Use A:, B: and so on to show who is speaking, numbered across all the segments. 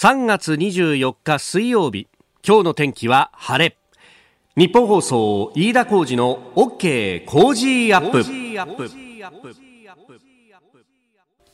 A: 3月24日水曜日今日の天気は晴れ。日本放送飯田浩二の OK 工事アップ。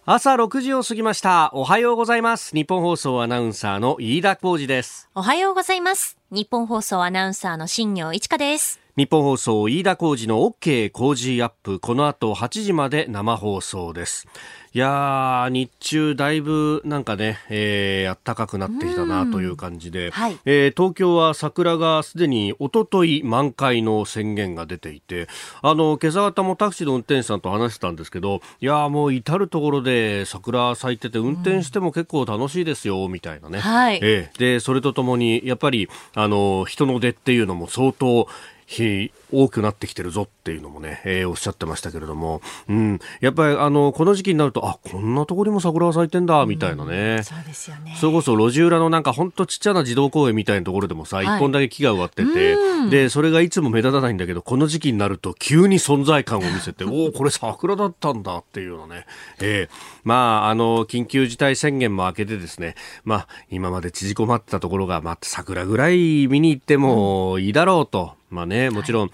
A: 朝6時を過ぎました。おはようございます。日本放送アナウンサーの飯田浩二です。
B: おはようございます。日本放送アナウンサーの新業一華です
A: 日本放送飯田浩二の OK 工事アップ。この後8時まで生放送です。いや日中だいぶなんかね、えー、暖かくなってきたなという感じで、はい、えー、東京は桜がすでに一昨日満開の宣言が出ていて、あの、今朝方もタクシーの運転手さんと話してたんですけど、いやもう至る所で桜咲いてて運転しても結構楽しいですよ、みたいなね。
B: はい、
A: えー、で、それとともに、やっぱり、あの、人の出っていうのも相当、日多くなってきてるぞっていうのもね、えー、おっしゃってましたけれども、うん、やっぱりあのこの時期になるとあこんなところにも桜が咲いてんだみたいなね、
B: うん、そうですよね。
A: それこそ路地裏のなんかほんとちっちゃな児童公園みたいなところでもさ一、はい、本だけ木が植わってて、でそれがいつも目立たないんだけどこの時期になると急に存在感を見せておおこれ桜だったんだっていうのね、えー、まああの緊急事態宣言も明けてですね。まあ今まで縮こまってたところがまあ桜ぐらい見に行ってもいいだろうと。まあね、もちろん、はい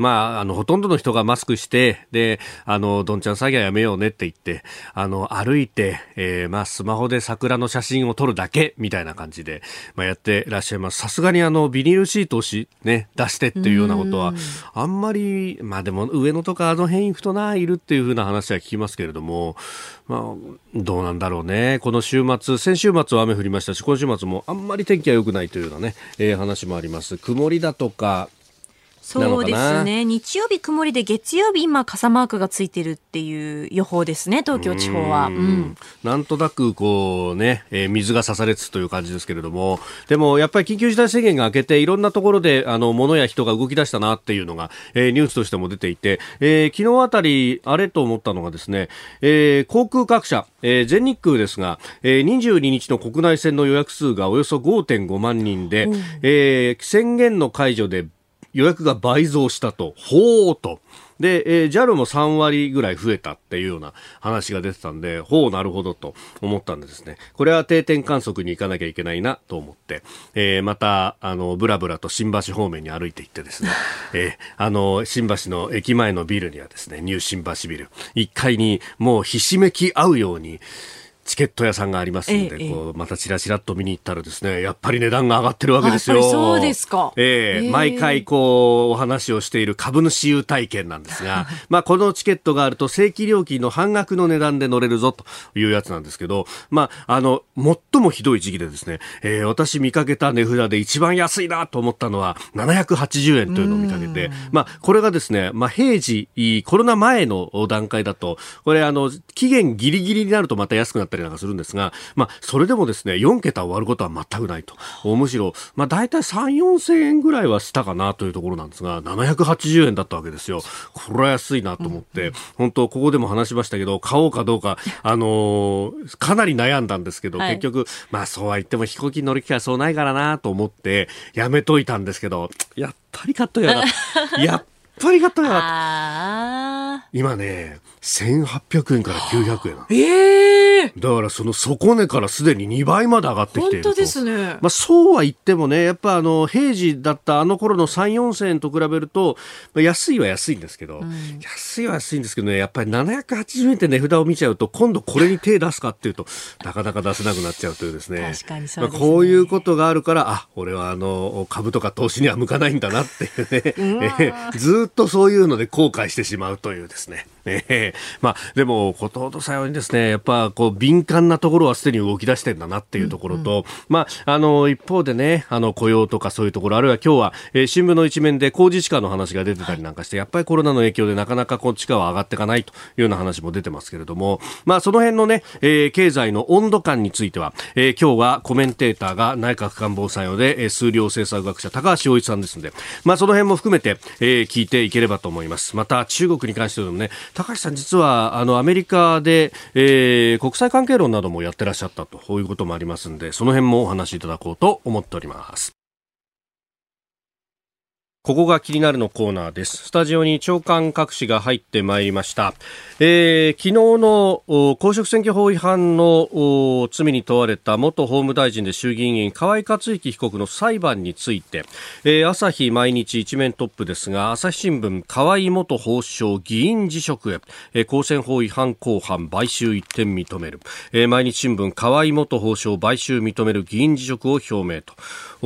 A: まあ、あの、ほとんどの人がマスクして、で、あの、どんちゃん詐欺はやめようねって言って、あの、歩いて、えー、まあ、スマホで桜の写真を撮るだけ、みたいな感じで、まあ、やってらっしゃいます。さすがにあの、ビニールシートをし、ね、出してっていうようなことは、あんまり、まあでも、上野とかあの辺行くとな、いるっていうふうな話は聞きますけれども、まあ、どうなんだろうね。この週末、先週末は雨降りましたし、今週末もあんまり天気は良くないというようなね、えー、話もあります。曇りだとか、
B: そうですね。日曜日曇りで月曜日今傘マークがついてるっていう予報ですね、東京地方は。うん、
A: なんとなくこうね、えー、水が刺されつつという感じですけれども、でもやっぱり緊急事態宣言が明けていろんなところであの物や人が動き出したなっていうのが、えー、ニュースとしても出ていて、えー、昨日あたりあれと思ったのがですね、えー、航空各社、えー、全日空ですが、えー、22日の国内線の予約数がおよそ5.5万人で、うん、えー、宣言の解除で予約が倍増したと、ほーと。で、えー、JAL も3割ぐらい増えたっていうような話が出てたんで、ほう、なるほどと思ったんでですね、これは定点観測に行かなきゃいけないなと思って、えー、また、あの、ブラブラと新橋方面に歩いていってですね、えー、あの、新橋の駅前のビルにはですね、ニュー新橋ビル、1階にもうひしめき合うように、チケット屋さんがありますんで、ええ、こうまたちらちらっと見に行ったらですねやっぱり値段が上がってるわけですよ。
B: そうですか、
A: ええ毎回こうお話をしている株主優待券なんですが、まあこのチケットがあると正規料金の半額の値段で乗れるぞというやつなんですけど、まああの最もひどい時期でですね、えー、私見かけた値札で一番安いなと思ったのは780円というのを見かけて、まあこれがですね、まあ平時コロナ前の段階だとこれあの期限ギリギリになるとまた安くなったりりなんかするんですが、まあ、それでもですね、4桁終わることは全くないと。むしろ、まあ、大体3、4千円ぐらいはしたかなというところなんですが、780円だったわけですよ。これは安いなと思って、うん、本当、ここでも話しましたけど、買おうかどうか、あのー、かなり悩んだんですけど、はい、結局、まあ、そうは言っても飛行機に乗る機会はそうないからなと思って、やめといたんですけど、やっぱり買っとやが やっぱり買っとやが今ね、1800円から900円
B: ええ
A: ー、だからその底値からすでに2倍まで上がってきている
B: と。本当ですね。
A: まあそうは言ってもね、やっぱあの、平時だったあの頃の3、4000円と比べると、まあ、安いは安いんですけど、うん、安いは安いんですけどね、やっぱり780円って値札を見ちゃうと、今度これに手出すかっていうと、なかなか出せなくなっちゃうというですね。
B: 確かにそう、
A: ね、まあ、こういうことがあるから、あ、俺はあの、株とか投資には向かないんだなっていうね、ずっとそういうので後悔してしまうというですね。えー、まあ、でも、ことほどさようにですね、やっぱ、こう、敏感なところはすでに動き出してんだなっていうところと、うんうん、まあ、あの、一方でね、あの、雇用とかそういうところ、あるいは今日は、えー、新聞の一面で工事地価の話が出てたりなんかして、やっぱりコロナの影響でなかなかこう、地価は上がっていかないというような話も出てますけれども、まあ、その辺のね、えー、経済の温度感については、えー、今日はコメンテーターが内閣官房参与で、えー、数量政策学者高橋洋一さんですので、まあ、その辺も含めて、えー、聞いていければと思います。また、中国に関してもね、高橋さん実はあのアメリカで、えー、国際関係論などもやってらっしゃったとこういうこともありますんでその辺もお話しいただこうと思っております。ここが気になるのコーナーです。スタジオに長官各紙が入ってまいりました。えー、昨日の公職選挙法違反の罪に問われた元法務大臣で衆議院議員河井克行被告の裁判について、えー、朝日毎日一面トップですが、朝日新聞河井元法相議員辞職へ、えー、公選法違反公判買収一点認める、えー、毎日新聞河井元法相買収認める議員辞職を表明と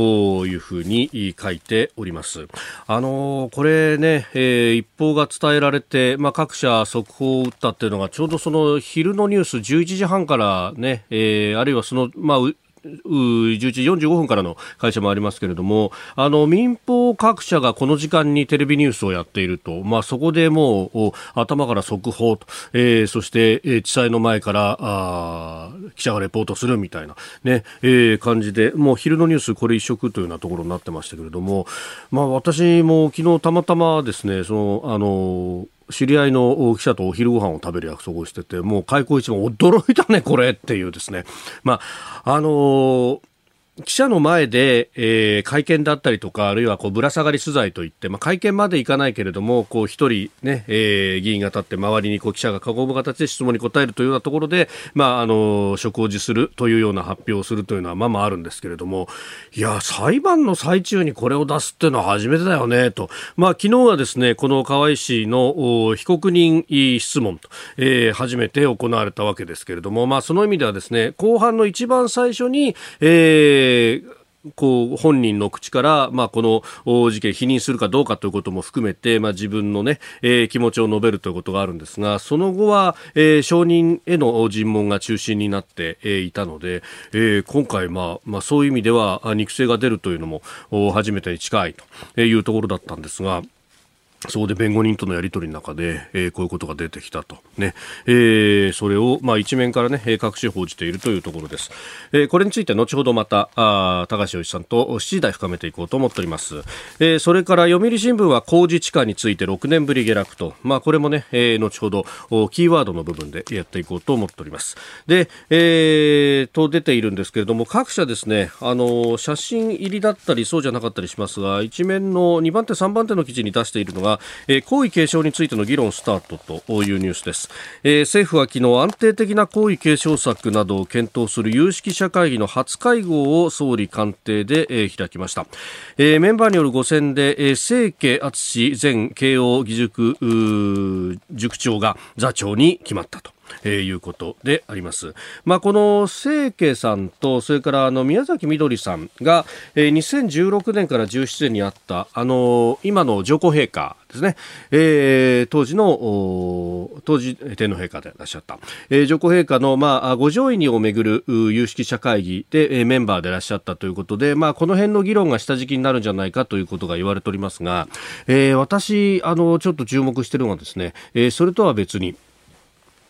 A: いうふうに書いております。あのー、これね、えー、一報が伝えられて、まあ、各社速報を打ったっていうのがちょうどその昼のニュース11時半からね、えー、あるいはその、まあ、11時45分からの会社もありますけれども、あの、民放各社がこの時間にテレビニュースをやっていると、まあ、そこでもう、頭から速報と、えー、そして、えー、地裁の前から、あ記者がレポートするみたいな、ね、えー、感じで、もう昼のニュースこれ一色というようなところになってましたけれども、まあ、私も昨日たまたまですね、その、あの、知り合いの記者とお昼ご飯を食べる約束をしてて、もう開口一番驚いたね、これっていうですね。まあ、あのー記者の前で、えー、会見だったりとか、あるいはこうぶら下がり取材といって、まあ、会見までいかないけれども、こう一人ね、えー、議員が立って周りにこう記者が囲む形で質問に答えるというようなところで、まあ、あの、職を辞するというような発表をするというのはまあまああるんですけれども、いや、裁判の最中にこれを出すっていうのは初めてだよね、と。まあ、昨日はですね、この河合氏の被告人質問と、えー、初めて行われたわけですけれども、まあ、その意味ではですね、後半の一番最初に、えーえこう本人の口から、まあ、この事件否認するかどうかということも含めて、まあ、自分のね、えー、気持ちを述べるということがあるんですがその後は、えー、証人への尋問が中心になって、えー、いたので、えー、今回、まあまあ、そういう意味では肉声が出るというのも初めてに近いというところだったんですが。そこで弁護人とのやり取りの中で、えー、こういうことが出てきたと。ね。えー、それを、まあ、一面からね、各紙報じているというところです。えー、これについて後ほどまた、あ高橋洋一さんと7時台深めていこうと思っております。えー、それから読売新聞は工事地価について6年ぶり下落と。まあ、これもね、えー、後ほど、キーワードの部分でやっていこうと思っております。で、えー、と出ているんですけれども、各社ですね、あの、写真入りだったり、そうじゃなかったりしますが、一面の2番手、3番手の記事に出しているのが、えー、皇位継承についての議論スタートというニュースです、えー、政府は昨日安定的な皇位継承策などを検討する有識者会議の初会合を総理官邸で、えー、開きました、えー、メンバーによるご選で、えー、清家敦前慶応義塾塾長が座長に決まったとえー、いうことであります。まあ、この清家さんと、それからあの宮崎みどりさんが、えー、2016年から17年にあった、あのー、今の上皇陛下ですね、えー、当時の、当時天皇陛下でいらっしゃった、えー、上皇陛下の、まあ、ご上位にをめぐる有識者会議で、えー、メンバーでいらっしゃったということで、まあ、この辺の議論が下敷きになるんじゃないかということが言われておりますが、えー、私、あの、ちょっと注目しているのはですね、えー、それとは別に、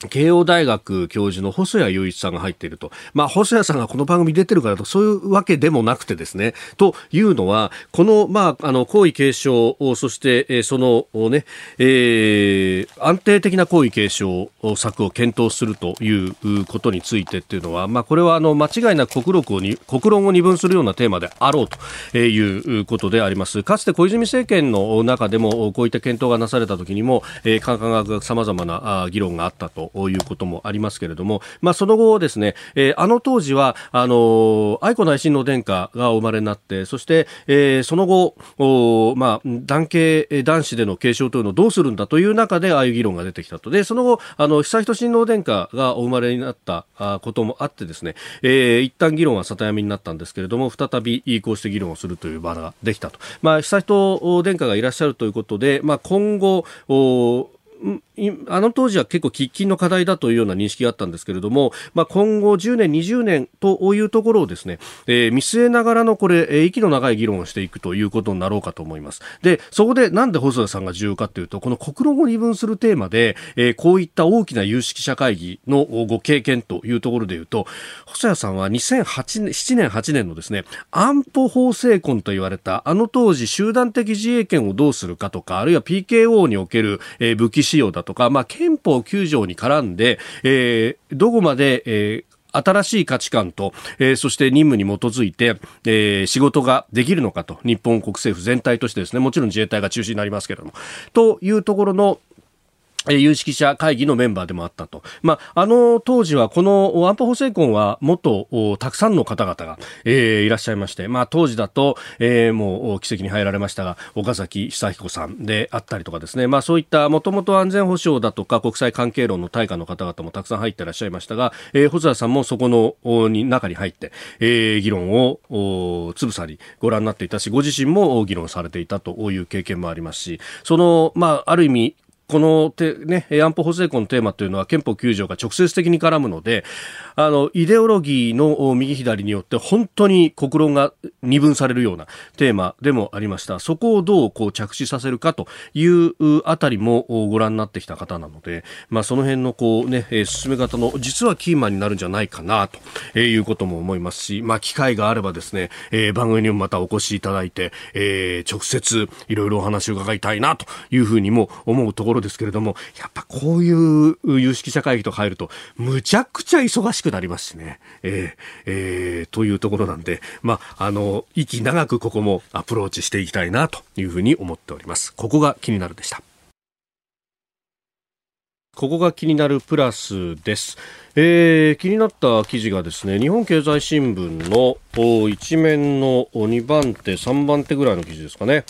A: 慶応大学教授の細谷雄一さんが入っていると。まあ、細谷さんがこの番組出てるからと、そういうわけでもなくてですね。というのは、この、まあ、あの、皇位継承、そして、その、ね、えー、安定的な皇位継承策を検討するということについてっていうのは、まあ、これは、あの、間違いなく国力をに、国論を二分するようなテーマであろうということであります。かつて小泉政権の中でも、こういった検討がなされた時にも、えー、科学様々な議論があったということもありますけれども、まあ、その後ですね、えー、あの当時は、あの愛子内親王殿下がお生まれになって、そして、えー、その後、おまあ、男系男子での継承というのをどうするんだという中で、ああいう議論が出てきたと。で、その後、あの、悠仁親王殿下がお生まれになったこともあってですね、えー、一旦議論は里闇になったんですけれども、再びこうして議論をするという場ができたと。まあ、悠仁殿下がいらっしゃるということで、まあ、今後、あの当時は結構喫緊の課題だというような認識があったんですけれども、まあ、今後10年、20年というところをですね、えー、見据えながらのこれ、えー、息の長い議論をしていくということになろうかと思います。で、そこでなんで細田さんが重要かというと、この国論を二分するテーマで、えー、こういった大きな有識者会議のご経験というところでいうと、細田さんは2008年、7年、8年のですね、安保法制婚と言われた、あの当時集団的自衛権をどうするかとか、あるいは PKO における、えー、武器使用だとか、まあ、憲法9条に絡んで、えー、どこまで、えー新しい価値観と、えー、そして任務に基づいて、えー、仕事ができるのかと、日本国政府全体としてですね、もちろん自衛隊が中心になりますけれども、というところの、有識者会議のメンバーでもあったと。まあ、あの当時はこの安保法制婚はもっとたくさんの方々が、えー、いらっしゃいまして、まあ、当時だと、えー、もう奇跡に入られましたが、岡崎久彦さんであったりとかですね、まあ、そういったもともと安全保障だとか国際関係論の大家の方々もたくさん入っていらっしゃいましたが、えー、細田さんもそこのに中に入って、えー、議論をおつぶさにご覧になっていたし、ご自身も議論されていたという経験もありますし、その、まあ、ある意味、このて、ね、安保法制婚のテーマというのは憲法9条が直接的に絡むので、あの、イデオロギーの右左によって本当に国論が二分されるようなテーマでもありました。そこをどうこう着地させるかというあたりもご覧になってきた方なので、まあその辺のこうね、進め方の実はキーマンになるんじゃないかなということも思いますし、まあ機会があればですね、えー、番組にもまたお越しいただいて、えー、直接いろいろお話を伺いたいなというふうにも思うところころですけれども、やっぱこういう有識者会議と入ると、むちゃくちゃ忙しくなりますしね。えー、えー、というところなんで、まあ、あの、息長くここもアプローチしていきたいなというふうに思っております。ここが気になるでした。ここが気になるプラスです。えー、気になった記事がですね、日本経済新聞の一面の2番手、3番手ぐらいの記事ですかね。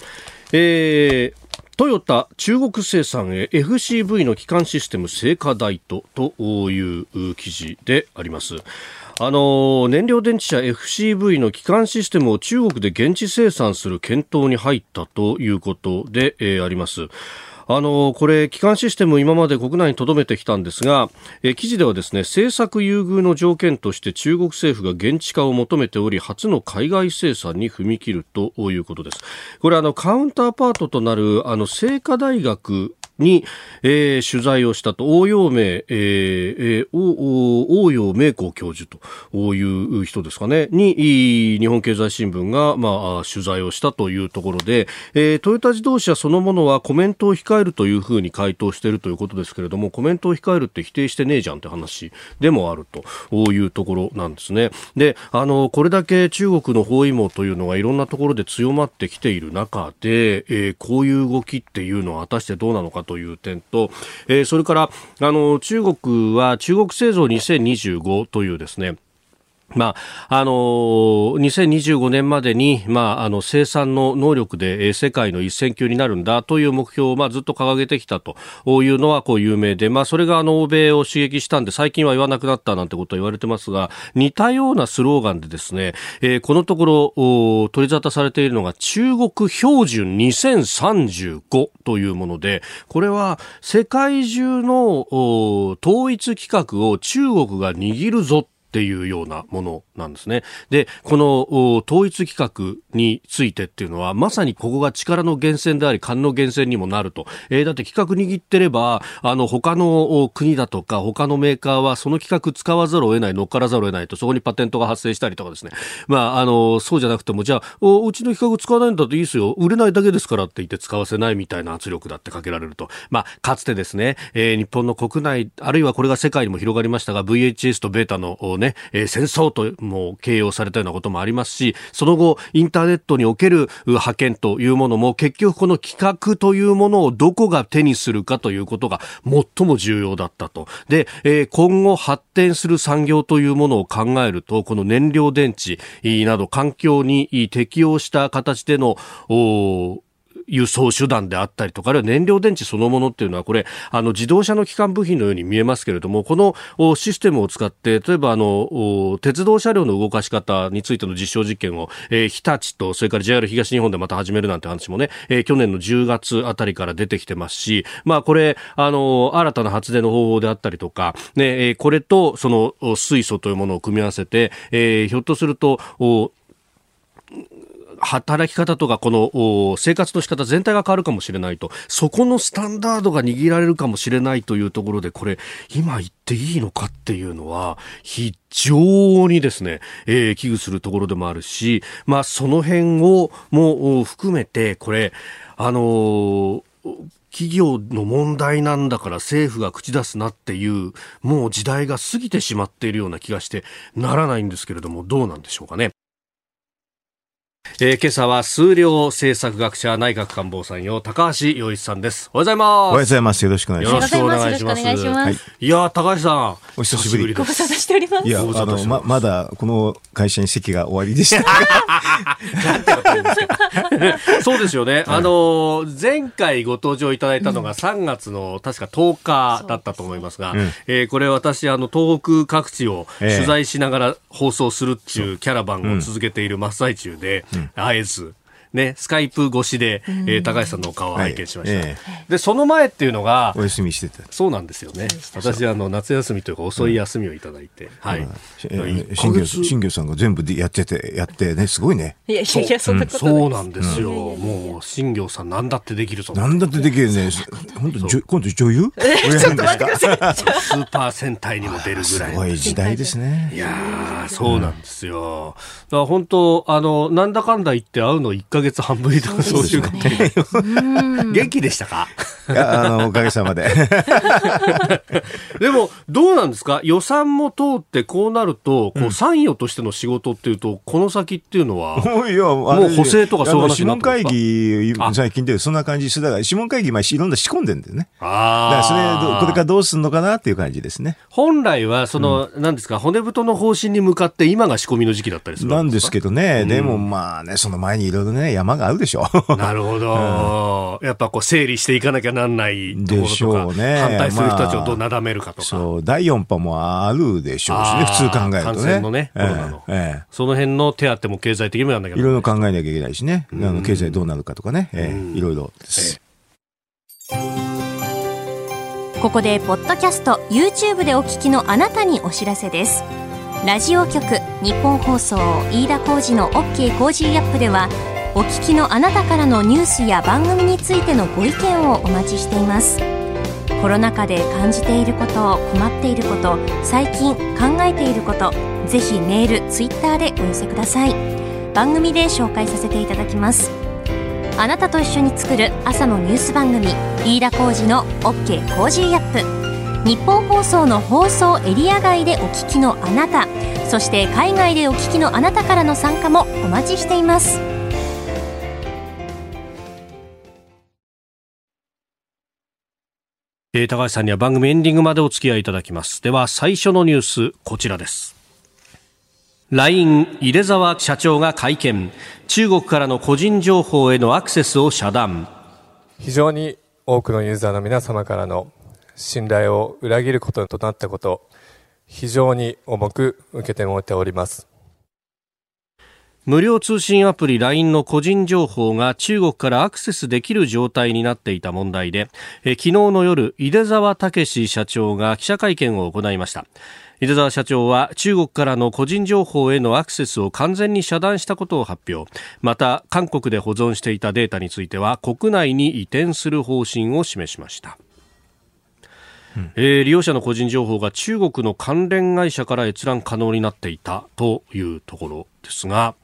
A: えー、トヨタ中国生産へ FCV の基幹システム成果台とという記事であります。あの燃料電池車 FCV の基幹システムを中国で現地生産する検討に入ったということで、えー、あります。あのこれ、基幹システム今まで国内に留めてきたんですが、え記事ではですね、政策優遇の条件として中国政府が現地化を求めており、初の海外生産に踏み切るということです。これ、あの、カウンターパートとなる、あの、清華大学に、えー、取材をしたと、応用名、えー、応用名工教授という人ですかね、に、日本経済新聞が、まあ、取材をしたというところで、えー、トヨタ自動車そのものはコメントを控えるというふうに回答しているということですけれども、コメントを控えるって否定してねえじゃんって話でもあるというところなんですね。で、あの、これだけ中国の包囲網というのがいろんなところで強まってきている中で、えー、こういう動きっていうのは果たしてどうなのかという点と、えー、それからあの中国は中国製造2025というですねまあ、あのー、2025年までに、まあ、あの、生産の能力で、世界の一線級になるんだという目標を、まあ、ずっと掲げてきたというのは、こう、有名で、まあ、それが、あの、欧米を刺激したんで、最近は言わなくなったなんてことは言われてますが、似たようなスローガンでですね、えー、このところ、取り沙汰されているのが、中国標準2035というもので、これは、世界中の、統一規格を中国が握るぞっていうようなものなんですね。で、この統一規格についてっていうのは、まさにここが力の源泉であり、勘の源泉にもなると。えー、だって規格握ってれば、あの、他の国だとか、他のメーカーはその規格使わざるを得ない、乗っからざるを得ないと、そこにパテントが発生したりとかですね。まあ、あの、そうじゃなくても、じゃあ、うちの規格使わないんだといいですよ。売れないだけですからって言って使わせないみたいな圧力だってかけられると。まあ、かつてですね、えー、日本の国内、あるいはこれが世界にも広がりましたが、VHS とベータのね、ね、えー、戦争とも形容されたようなこともありますし、その後、インターネットにおける派遣というものも、結局この企画というものをどこが手にするかということが最も重要だったと。で、えー、今後発展する産業というものを考えると、この燃料電池など環境に適応した形での、輸送手段であったりとか、あるいは燃料電池そのものっていうのは、これ、あの、自動車の基幹部品のように見えますけれども、このシステムを使って、例えば、あの、鉄道車両の動かし方についての実証実験を、えー、日立と、それから JR 東日本でまた始めるなんて話もね、えー、去年の10月あたりから出てきてますし、まあ、これ、あの、新たな発電の方法であったりとか、ね、えー、これと、その、水素というものを組み合わせて、えー、ひょっとすると、働き方とかこの生活の仕方全体が変わるかもしれないとそこのスタンダードが握られるかもしれないというところでこれ今言っていいのかっていうのは非常にですね、えー、危惧するところでもあるし、まあ、その辺をも含めてこれあのー企業の問題なんだから政府が口出すなっていうもう時代が過ぎてしまっているような気がしてならないんですけれどもどうなんでしょうかね。えー、今朝は数量政策学者内閣官房参与高橋洋一さんです。おはようございます。お
C: はようございます。よろしくお願いします。よろしくお
B: 願いします。はい、
A: いや高橋さん、
C: お久しぶり
B: ご無沙汰しております。
C: いや、あの、ま、まだこの会社に席が終わりでした。
A: そうですよね。あの、前回ご登場いただいたのが3月の確か10日だったと思いますが、うえこれ私、あの、東北各地を取材しながら放送するっていうキャラバンを続けている真っ最中で、会えず、ね、スカイプ越しで、えー、高橋さんのお顔を拝見しました。はいえー、で、その前っていうのが、
C: お休みしてた。
A: そうなんですよね。私、あの、夏休みというか遅い休みをいただいて、うん、はい。
C: えー、新業新業さんが全部でやってて、やってね、すごいね。
B: いやいやいや、そんなこと
A: そうなんですよ。もう、新業さん何だってできるぞ。
C: 何だってできるね。本当今度女優？
B: ちょっと待ってください。ス
A: ーパー戦隊にも出るぐらい。す
C: ごい時代ですね。
A: いやそうなんですよ。だから本当、あの、なんだかんだ言って会うの1か月半ぶりとかそういうこと元気でしたか？
C: いや、あの、おかげさまで。
A: でも、どうなんですか？予算も通ってこうなると、こう、参与としての仕事っていうと、この先っていうのは、もう補正とかそういう話
C: 諮問会議、最近でそんな感じする。だから、諮問会議、まあ、いろんな仕込んでるんだよね。ああ。それ、これからどうするのかなっていう感じですね。
A: 本来は、その、うん、なんですか、骨太の方針に向かって、今が仕込みの時期だったりする
C: なんですけどね、うん、でもまあね、その前にいろいろね、山があるでしょ。
A: なるほど、うん、やっぱこう整理していかなきゃなんないところとか、ね、反対する人たちをどうなだめるかとか、まあ、
C: そう第4波もあるでしょうしね、普通考えるとね。感
A: 染のね、コロナの、ええ、その辺の手当も経済的にもやんなきゃい
C: ろいろ考えなきゃいけないしね、あの経済どうなるかとかね、ええ、いろいろです。
B: ここでポッドキャスト YouTube でお聞きのあなたにお知らせですラジオ局日本放送飯田浩司の OK コージーアップではお聞きのあなたからのニュースや番組についてのご意見をお待ちしています。コロナ禍で感じていること困っていること最近考えていることぜひメールツイッターでお寄せください。番組で紹介させていただきます。あなたと一緒に作る朝のニュース番組飯田浩司の OK コージーアップ。日本放送の放送エリア外でお聞きのあなたそして海外でお聞きのあなたからの参加もお待ちしています
A: えー、高橋さんには番組エンディングまでお付き合いいただきます。では最初のニュース、こちらです。LINE 入れ沢社長が会見。中国からの個人情報へのアクセスを遮断。
D: 非常に多くのユーザーの皆様からの信頼を裏切ることとなったこと、非常に重く受け止めております。
A: 無料通信アプリ LINE の個人情報が中国からアクセスできる状態になっていた問題で、え昨日の夜、井出沢武社長が記者会見を行いました。井出沢社長は中国からの個人情報へのアクセスを完全に遮断したことを発表また韓国で保存していたデータについては国内に移転する方針を示しましたえー、利用者の個人情報が中国の関連会社から閲覧可能になっていたというところですが、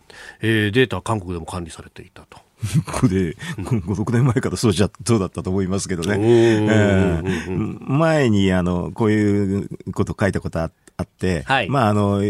A: えー、データは韓国でも管理されていたと。
C: これ、5、6年前からそうじゃ、そうだったと思いますけどね。えー、前に、あの、こういうこと書いたことあっあって、はい、まあ、あの、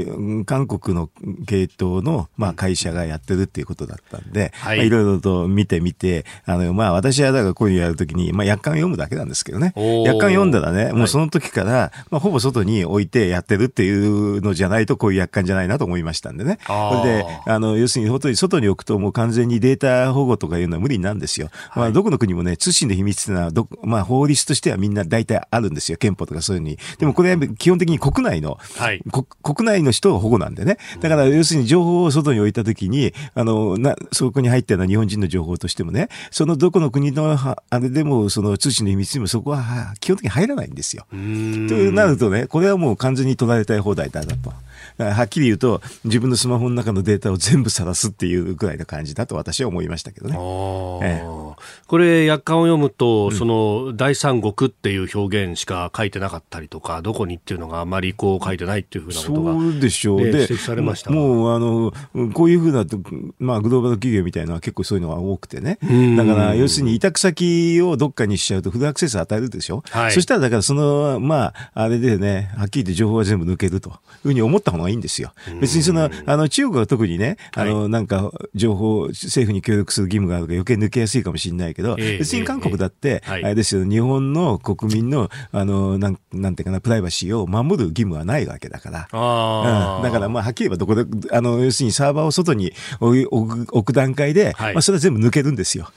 C: 韓国の系統の、まあ、会社がやってるっていうことだったんで、はい、まあ、いろいろと見てみて、あの、まあ、私はだからこういうのやるときに、まあ、約款読むだけなんですけどね。約款読んだらね、もうその時から、まあ、ほぼ外に置いてやってるっていうのじゃないと、こういう約款じゃないなと思いましたんでね。それで、あの、要するに、本当に外に置くともう完全にデータ保護とかいうのは無理なんですよ。はい、まあ、どこの国もね、通信の秘密っていうのはど、まあ、法律としてはみんな大体あるんですよ。憲法とかそういうふうに。でもこれは基本的に国内の、はい、国内の人は保護なんでね。だから要するに情報を外に置いたときに、あの、な、そこに入ったような日本人の情報としてもね、そのどこの国の、あれでも、その通信の秘密にもそこは基本的に入らないんですよ。となるとね、これはもう完全に取られたい放題だなと。はっきり言うと、自分のスマホの中のデータを全部晒すっていうぐらいの感じだと私は思いましたけどね。
A: ええ、これ、約款を読むと、その第三国っていう表現しか書いてなかったりとか、どこにっていうのがあまりこう書いてないっていうふうなことが、
C: そうでしょう、
A: 指摘されました
C: もうあのこういうふうな、まあ、グローバル企業みたいなのは結構そういうのが多くてね、だから要するに委託先をどっかにしちゃうとフルアクセス与えるでしょ、はい、そしたらだからその、まあ、あれでね、はっきり言って情報は全部抜けるというふうに思った方がいいんですよ。別にその、あの中国は特にね、あの、なんか情報、政府に協力する義務があるから余計抜けやすいかもしれないけど、別に韓国だって、あれですよ、日本の国民の、あの、なんなんていうかな、プライバシーを守る義務はないわけだから。うん、だから、まあ、はっきり言えばどこで、あの、要するにサーバーを外に置く段階で、まあ、それは全部抜けるんですよ。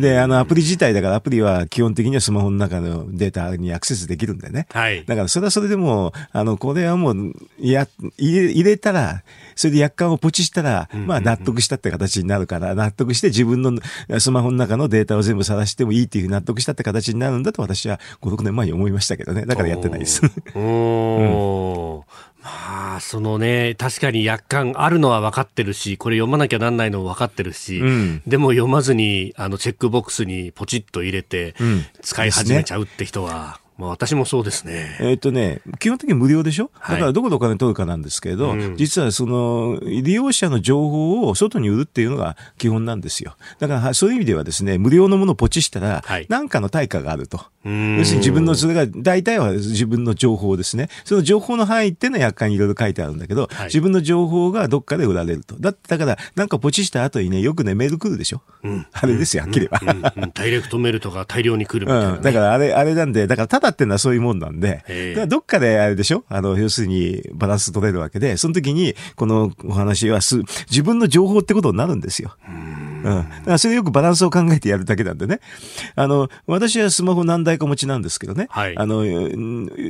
C: で、あの、アプリ自体だから、アプリは基本的にはスマホの中のデータにアクセスできるんでね。はい。だから、それはそれでも、あの、これはもう、や、入れ、入れたら、それで約款をポチしたら、まあ納得したって形になるから、納得して自分のスマホの中のデータを全部晒してもいいっていう納得したって形になるんだと私は5、6年前に思いましたけどね。だからやってないです。
A: おー。まあ、そのね、確かに約款あるのは分かってるし、これ読まなきゃなんないのも分かってるし、うん、でも読まずに、あの、チェックボックスにポチッと入れて、使い始めちゃうって人は、まあ、私もそうですね。
C: えっ、とね、基本的に無料でしょ？だからどこでお金取るかなんですけど、はい、実はその、利用者の情報を外に売るっていうのが基本なんですよ。だからそういう意味ではですね、無料のものをポチしたら、何かの対価があると。要するに自分の、それが、大体は自分の情報ですね。その情報の範囲っていうのは約款にいろいろ書いてあるんだけど、はい、自分の情報がどっかで売られると。だだから、なんかポチした後にね、よくね、メール来るでしょ？うん、あれですよ、はっきりは、
A: うんうん。ダイレクトメールとか大量に来るみたいな、
C: ね、だからあれ、あれなんで、だからただっていうのはそういうもんなんで、だからどっかであれでしょ？あの、要するにバランス取れるわけで、その時に、このお話はす、自分の情報ってことになるんですよ。うんうん。だからそれよくバランスを考えてやるだけなんでね。あの、私はスマホ何台か持ちなんですけどね。はい。あの、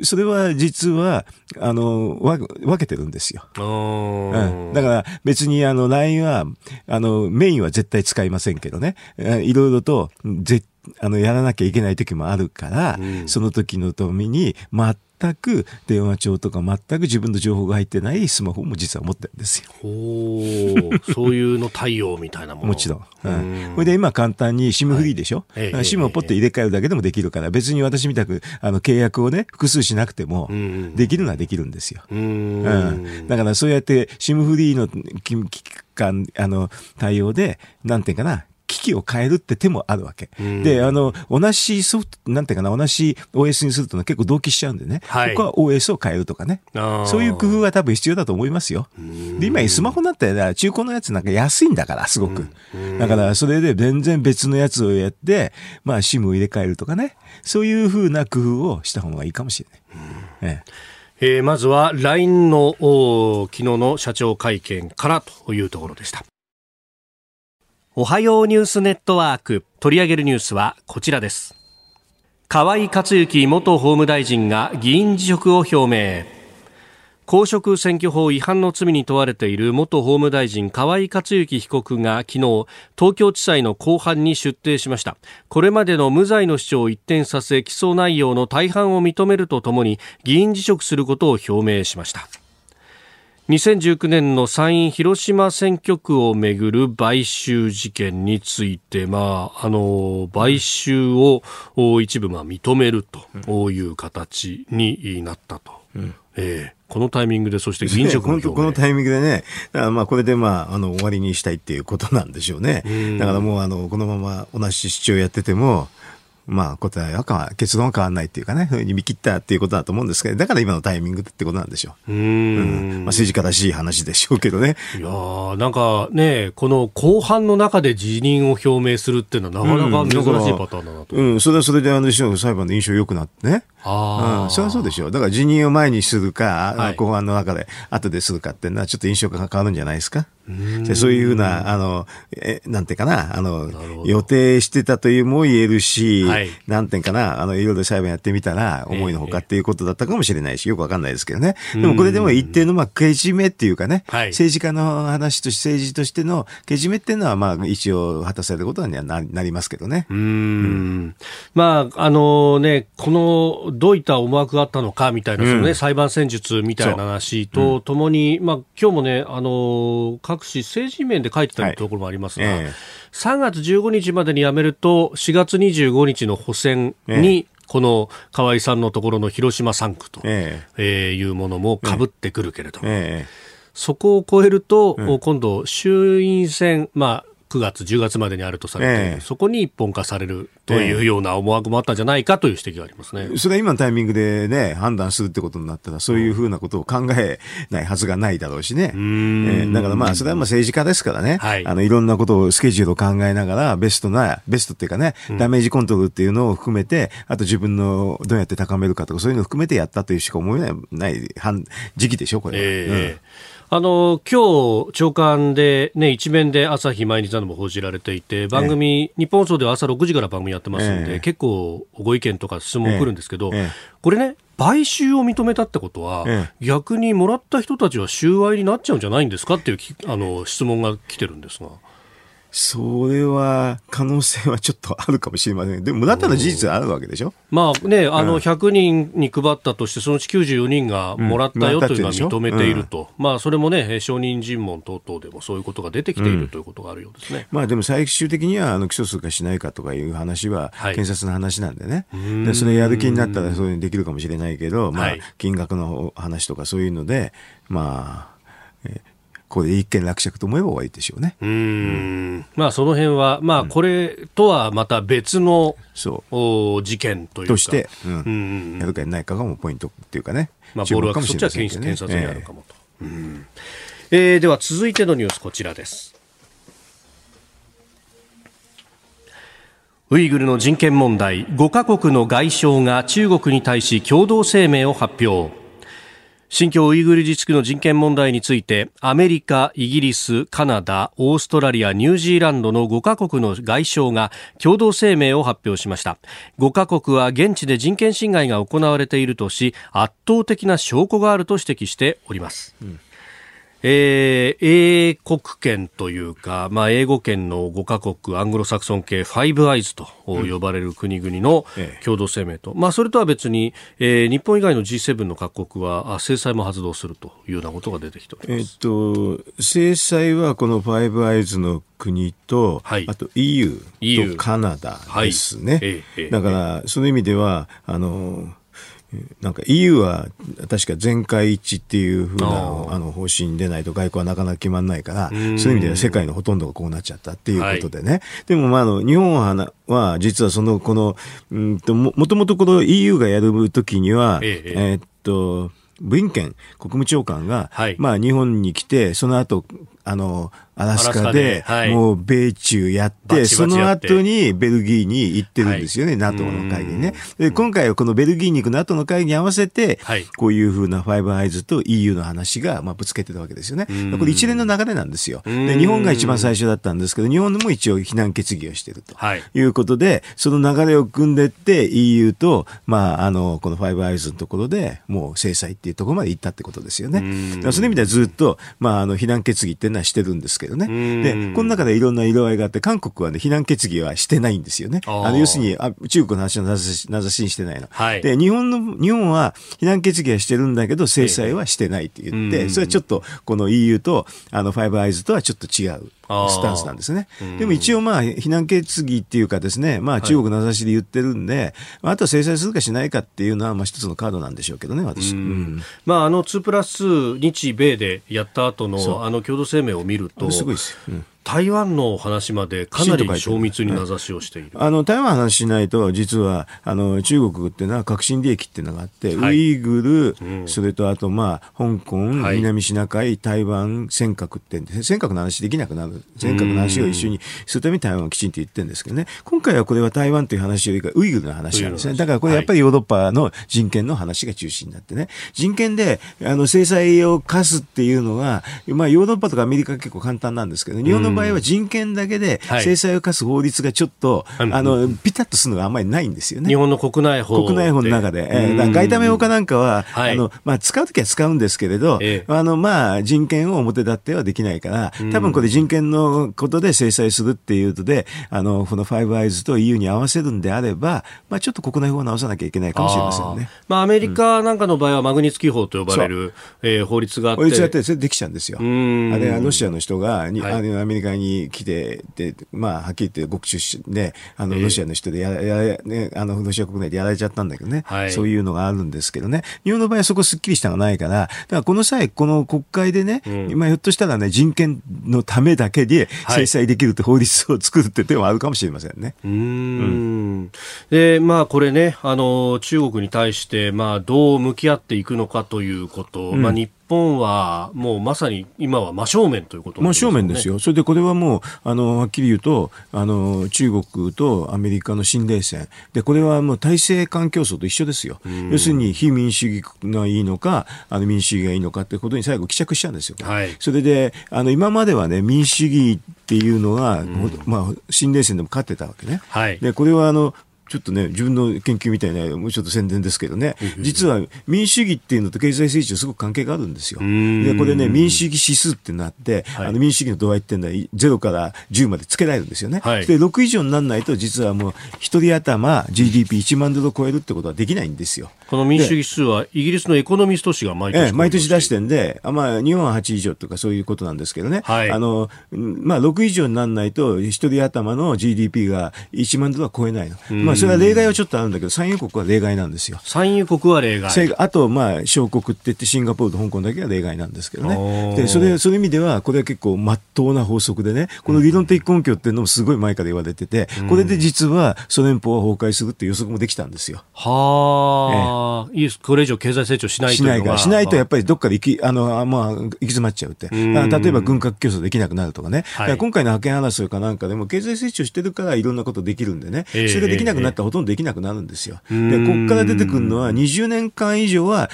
C: それは実は、あの、分けてるんですよ。うん。だから別にあの、LINE は、あの、メインは絶対使いませんけどね。いろいろと、ぜあの、やらなきゃいけない時もあるから、うん、その時のために、全全く電話帳とか全く自分の情報が入ってないスマホも実は持ってるんですよ。
A: そういうの対応みたいなもの。
C: もちろん。うん、これで今簡単に SIM フリーでしょ、はい、?SIM をポッと入れ替えるだけでもできるから、別に私みたくあの契約をね、複数しなくても、できるのはできるんですよ。うん、うん、だからそうやって SIM フリーの期間、あの、対応で、なんていうかな、機器を変えるって手もあるわけ。で、あの、同じソフト、なんていうかな、同じ OS にすると結構同期しちゃうんでね。はい、ここは OS を変えるとかね。そういう工夫は多分必要だと思いますよ。で、今スマホなんて中古のやつなんか安いんだから、すごく。だから、それで全然別のやつをやって、まあ、SIM を入れ替えるとかね。そういうふうな工夫をした方がいいかもしれない。え
A: ええー、まずは LINE の昨日の社長会見からというところでした。おはようニュースネットワーク。取り上げるニュースはこちらです。河井克行元法務大臣が議員辞職を表明。公職選挙法違反の罪に問われている元法務大臣河井克行被告が昨日東京地裁の公判に出廷しました。これまでの無罪の主張を一転させ起訴内容の大半を認めるとともに議員辞職することを表明しました。2019年の参院広島選挙区をめぐる買収事件について、まあ、あの買収を一部まあ認めるという形になったと。うん、えーこのタイミングで、そして議員職の
C: このタイミングでね、まあこれでまあ、あの、終わりにしたいっていうことなんでしょうね。だからもう、あの、このまま同じ市長やってても、まあ、答えは結論は変わらないっていうかね、ふうに見切ったっていうことだと思うんですけど、だから今のタイミングってことなんでしょう。うんうんまあ、政治家らしい話でしょうけどね。
A: いやなんかね、この後半の中で辞任を表明するっていうのはなかなか珍しいパターンだなと。
C: うん、うん、それはそれであの裁判の印象良くなってね。ああ、うん、それはそうでしょう。だから辞任を前にするか、はい、後半の中で後でするかっていうのはちょっと印象が変わるんじゃないですか。そういうふうな、あの、え、なんていうかな、あの、予定してたというも言えるし、はい、なんていうかな、あの、いろいろ裁判やってみたら、思いのほかっていうことだったかもしれないし、よくわかんないですけどね。でもこれでも一定の、まあ、けじめっていうかね、はい、政治家の話として、政治としてのけじめっていうのは、まあ、一応果たされることにはなりますけどね。
A: うん。まあ、あのね、この、どういった思惑があったのかみたいな、そのね、裁判戦術みたいな話とともに、まあ、今日もね、あの、各紙政治面で書いてたところもありますが、はい。えー、3月15日までに辞めると、4月25日の補選に、この河合さんのところの広島3区と、ええ。いうものもかぶってくるけれども、えそこを超えると、うん、今度、衆院選、まあ、9月、10月までにあるとされてえー、そこに一本化されるというような思惑もあったんじゃないかという指摘がありますね。
C: それは今のタイミングでね、判断するってことになったら、そういうふうなことを考えないはずがないだろうしね。えー、だからまあ、それはまあ政治家ですからね、はい、あの、いろんなことを、スケジュールを考えながら、ベストな、ベストっていうかね、ダメージコントロールっていうのを含めて、あと自分のどうやって高めるかとか、そういうのを含めてやったというしか思えない、ない時期でしょ、これは。えーうん
A: あの今日長官で、ね、一面で朝日毎日なども報じられていて番組、ええ、日本放送では朝6時から番組やってますんで、え、結構ご意見とか質問来るんですけど、これね買収を認めたってことは、逆にもらった人たちは収賄になっちゃうんじゃないんですかっていうあの質問が来てるんですが。
C: それは可能性はちょっとあるかもしれません。でも、無駄ったの事実はあるわけでしょ？
A: まあね、あの、100人に配ったとして、そのうち94人がもらったよというのは認めていると。うん、まあ、それもね、証人尋問等々でもそういうことが出てきているということがあるようですね。
C: まあ、でも最終的には、あの、起訴するかしないかとかいう話は、検察の話なんでね。で、それやる気になったらそういうにできるかもしれないけど、まあ、金額の話とかそういうので、まあ、えこれで一件落着と思えば終わりでしょうね。
A: うん、まあその辺は、まあこれとはまた別の、そう事件というか。
C: として、うん、やるかやらないかがもうポイントっていうかね。
A: まあボールはそっちは検察にあるかもと。えー、うんえー、では続いてのニュースこちらです。ウイグルの人権問題5カ国の外相が中国に対し共同声明を発表新疆ウイグル自治区の人権問題についてアメリカ、イギリス、カナダ、オーストラリア、ニュージーランドの5カ国の外相が共同声明を発表しました。5カ国は現地で人権侵害が行われているとし圧倒的な証拠があると指摘しております、うん。えー、英国圏というか、まあ、英語圏の5カ国、アングロサクソン系ファイブアイズと呼ばれる国々の共同声明と、うん、まあ、それとは別に、えー、日本以外の G7 の各国は制裁も発動するというようなことが出てきております。え
C: ー、っと、制裁はこのファイブアイズの国と、はい、あと EU とカナダですね。はい。えー、だから、その意味では、あの、なんか EU は確か全会一致っていうふうなあの方針でないと外交はなかなか決まらないから、そういう意味では世界のほとんどがこうなっちゃったっていうことでね。はい、でもまああの日本は実はそのこの、うんともともとこの EU がやるときには、ええ。えー、っと、ブリンケン国務長官が、はい、まあ日本に来て、その後、あの、アラスカで、もう米中やって、その後にベルギーに行ってるんですよね、NATO の会議にね。で、今回はこのベルギーに行く NATO の会議に合わせて、こういうふうなファイブアイズと EU の話が、まあ、ぶつけてたわけですよね。これ一連の流れなんですよ。で、日本が一番最初だったんですけど、日本も一応非難決議をしてるとい。うことで、その流れを組んでって EU と、まあ、あの、このファイブアイズのところでもう制裁っていうところまで行ったってことですよね。そういう意味ではずっと、まあ、あの、非難決議っていうのはしてるんですけどね。で、この中でいろんな色合いがあって、韓国はね、非難決議はしてないんですよね。あの、要するに、あ中国の話を名指しにしてないの。はい、で、日本の、日本は非難決議はしてるんだけど、制裁はしてないって言って、それはちょっと、この EU と、あの、ファイブアイズとはちょっと違う。スタンスなんですね。でも一応まあ、非難決議っていうかですね、まあ中国の名指しで言ってるんで、はい、あとは制裁するかしないかっていうのは、まあ一つのカードなんでしょうけどね、私。うん、
A: まああの2プラス日米でやった後のあの共同声明を見ると、
C: すごいです、うん
A: 台湾の話までかなり精密に名指しをしている。
C: あの、台湾の話しないと、実は、あの、中国っていうのは革新利益っていうのがあって、はい、ウイグル、うん、それとあと、まあ、香港、はい、南シナ海、台湾、尖閣って尖閣の話できなくなる。尖閣の話を一緒にするために台湾をきちんと言ってるんですけどね。今回はこれは台湾という話よりか、ウイグルの話なんですね。だからこれやっぱりヨーロッパの人権の話が中心になってね。人権で、あの、制裁を科すっていうのは、まあ、ヨーロッパとかアメリカ結構簡単なんですけど、日本の場合は人権だけで制裁を科す法律がちょっと、はい、あの、ピタッとするのがあんまりないんですよね。
A: 日本の国内法
C: 国内法の中で。えー、外為法かなんかは、はい、あの、まあ、使うときは使うんですけれど、えー、あの、まあ、人権を表立ってはできないから、多分これ人権のことで制裁するっていうとで、あの、このファイブアイズと EU に合わせるんであれば、まあ、ちょっと国内法を直さなきゃいけないかもしれませんね。
A: あまあ、アメリカなんかの場合は、マグニツキー法と呼ばれる、う。えー、法律があって。法律
C: があって、それできちゃうんですよ。あれはロシアの人がに、はい、あのアメリカに来て、で、まあ、はっきり言って極出身で、あの、ロシアの人でや、や、ね、あの、ロシア国内でやられちゃったんだけどね、はい、そういうのがあるんですけどね、日本の場合はそこすっきりしたのがないから、だからこの際、この国会でね、うん、今ひょっとしたらね、人権のためだけで制裁できるって法律を作るって手もあるかもしれませんね。
A: うん。うん。で、まあ、これね、あの、中国に対して、まあ、どう向き合っていくのかということ、うん、まあ、日本はもうまさに今は真正面ということ、
C: ね、真正面ですよ。それでこれはもう、あの、はっきり言うと、あの、中国とアメリカの新冷戦。で、これはもう体制間競争と一緒ですよ。要するに非民主主義がいいのか、あの民主主義がいいのかってことに最後帰着しちゃうんですよ。はい、それで、あの、今まではね、民主主義っていうのが、まあ、新冷戦でも勝ってたわけね。はい、で、これはあの、ちょっとね、自分の研究みたいな、もうちょっと宣伝ですけどね、実は民主主義っていうのと経済成長すごく関係があるんですよ。で、これね、民主主義指数ってなって、はい、あの民主主義の度合いっていうのは0から10までつけられるんですよね。はい、で、6以上にならないと、実はもう1人頭 GDP1 万ドルを超えるってことはできないんですよ。
A: この民主主義指数は、イギリスのエコノミスト誌が毎年、ええ、
C: 毎年出してんで、あまあ、日本は8以上とかそういうことなんですけどね。はい、あの、まあ、6以上にならないと、1人頭の GDP が1万ドルは超えないの。まあ、それは例外はちょっとあるんだけど、産油国は例外なんですよ。
A: 産油国は例外。
C: あと、まあ、小国って言って、シンガポールと香港だけは例外なんですけどね。で、それ、そういう意味では、これは結構、まっとうな法則でね、この理論的根拠っていうのもすごい前から言われてて、これで実はソ連邦は崩壊するっていう予測もできたんですよ。
A: はあ、ええ、いいです。これ以上経済成長しないと
C: しないから、しないとやっぱりどっかで行き、あの、まあ、行き詰まっちゃうって。例えば軍拡競争できなくなるとかね。はい、今回の覇権争いかなんかでも、経済成長してるからいろんなことできるんでね、それができなくなったらほとんどできなくなるん。ですよ。で、ここから出てくるのは、20年間以上は、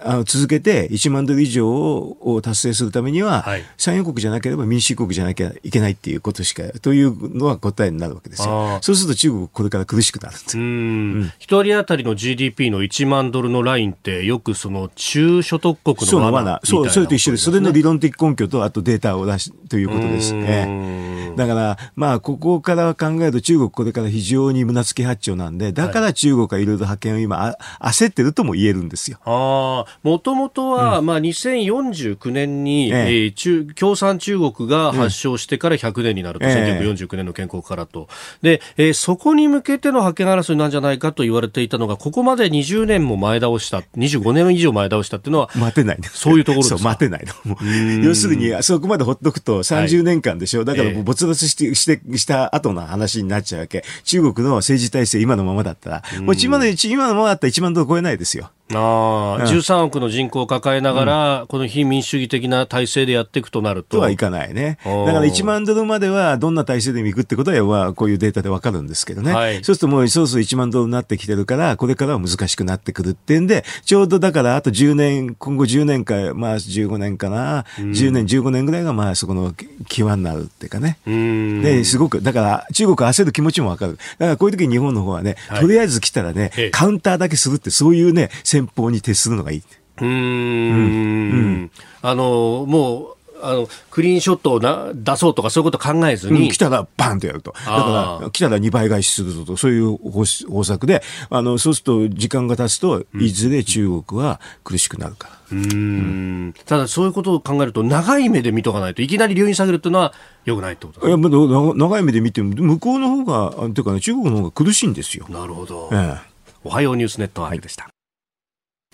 C: あの続けて1万ドル以上を達成するためには、はい、産油国じゃなければ民主主義国じゃなきゃいけないっていうことしか、というのは答えになるわけですよ。そうすると中国、これから苦しくなるんです。
A: 一、うん、人当たりの GDP の1万ドルのラインって、よくその中所得国の罠
C: そう、それと一緒です。それの理論的根拠と、あとデータを出し、ということですね。だから、まあ、ここから考えると中国これから非常に胸付き八丁なんで、だから中国がいろいろ派遣を今、焦ってるとも言えるんですよ。
A: ああ、もともとは、うん、まあ、2049年に、えええー、中、共産中国が発祥してから100年になると、うん、1949年の建国からと。で、えー、そこに向けての覇権争いなんじゃないかと言われていたのが、ここまで20年も前倒した、25年以上前倒したっていうのは、
C: 待てない、
A: そういうところです
C: か？待てないの。要するに、そこまでほっとくと30年間でしょ。はい、だから没落して、して、した後の話になっちゃうわけ。中国の政治今のままだったら、もう今の今のままだったら1万ドル超えないですよ。
A: ああ、13億の人口を抱えながら、うん、この非民主主義的な体制でやっていくとなると。
C: とはいかないね。だから1万ドルまではどんな体制でもいくってことは、こういうデータでわかるんですけどね。はい、そうするともうそろそろ1万ドルになってきてるから、これからは難しくなってくるってんで、ちょうどだからあと10年、今後10年か、まあ15年かな、うん、10年、15年ぐらいがまあそこの際になるっていうかね。で、すごく、だから中国焦る気持ちもわかる。だからこういう時に日本の方はね、はい、とりあえず来たらね、カウンターだけするってそういうね、先方に徹するのがいい。うん。
A: うん。あのもうあのクリーンショットをな出そうとかそういうこと考えずに、
C: うん、来たらバンとやると。だから来たら2倍返しするとそういう方策であのそうすると時間が経つといずれ中国は苦しくなるから。うん、
A: ただそういうことを考えると長い目で見とかないといきなり留飲下げるというのはよくないってこと
C: いや長い目で見ても向こうの方がというか、ね、中国の方が苦しいんですよ。
A: なるほど、ええ、おはようニュースネットワークでした。はい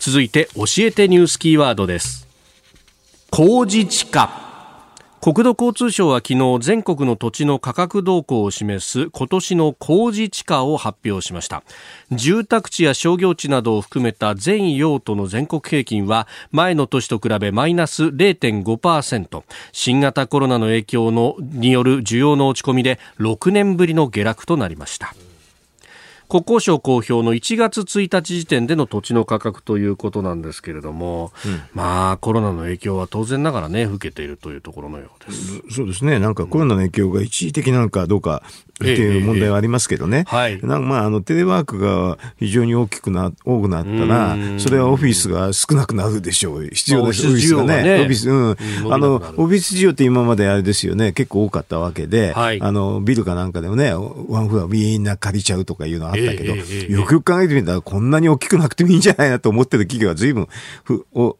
A: 続いて教えてニュースキーワードです。麹地下国土交通省は昨日全国の土地の価格動向を示す今年の工事地価を発表しました。住宅地や商業地などを含めた全用途の全国平均は前の年と比べマイナス0.5%新型コロナの影響のによる需要の落ち込みで6年ぶりの下落となりました。国交省公表の1月1日時点での土地の価格ということなんですけれども、うん、まあコロナの影響は当然ながらね受けているというところのようです。
C: そうですね。なんかコロナの影響が一時的なのかどうかっていう問題はありますけどね、
A: はい、
C: なんかまああのテレワークが非常に大きくな多くなったら、それはオフィスが少なくなるでしょう、必要なオフィスがね、オフィス、うん、あのオフィス需要って今まであれですよね、結構多かったわけで、
A: はい、
C: あのビルかなんかでもね、ワンフロアみんな借りちゃうとかいうのあったけど、よくよく考えてみたら、こんなに大きくなくてもいいんじゃないなと思ってる企業はずいぶん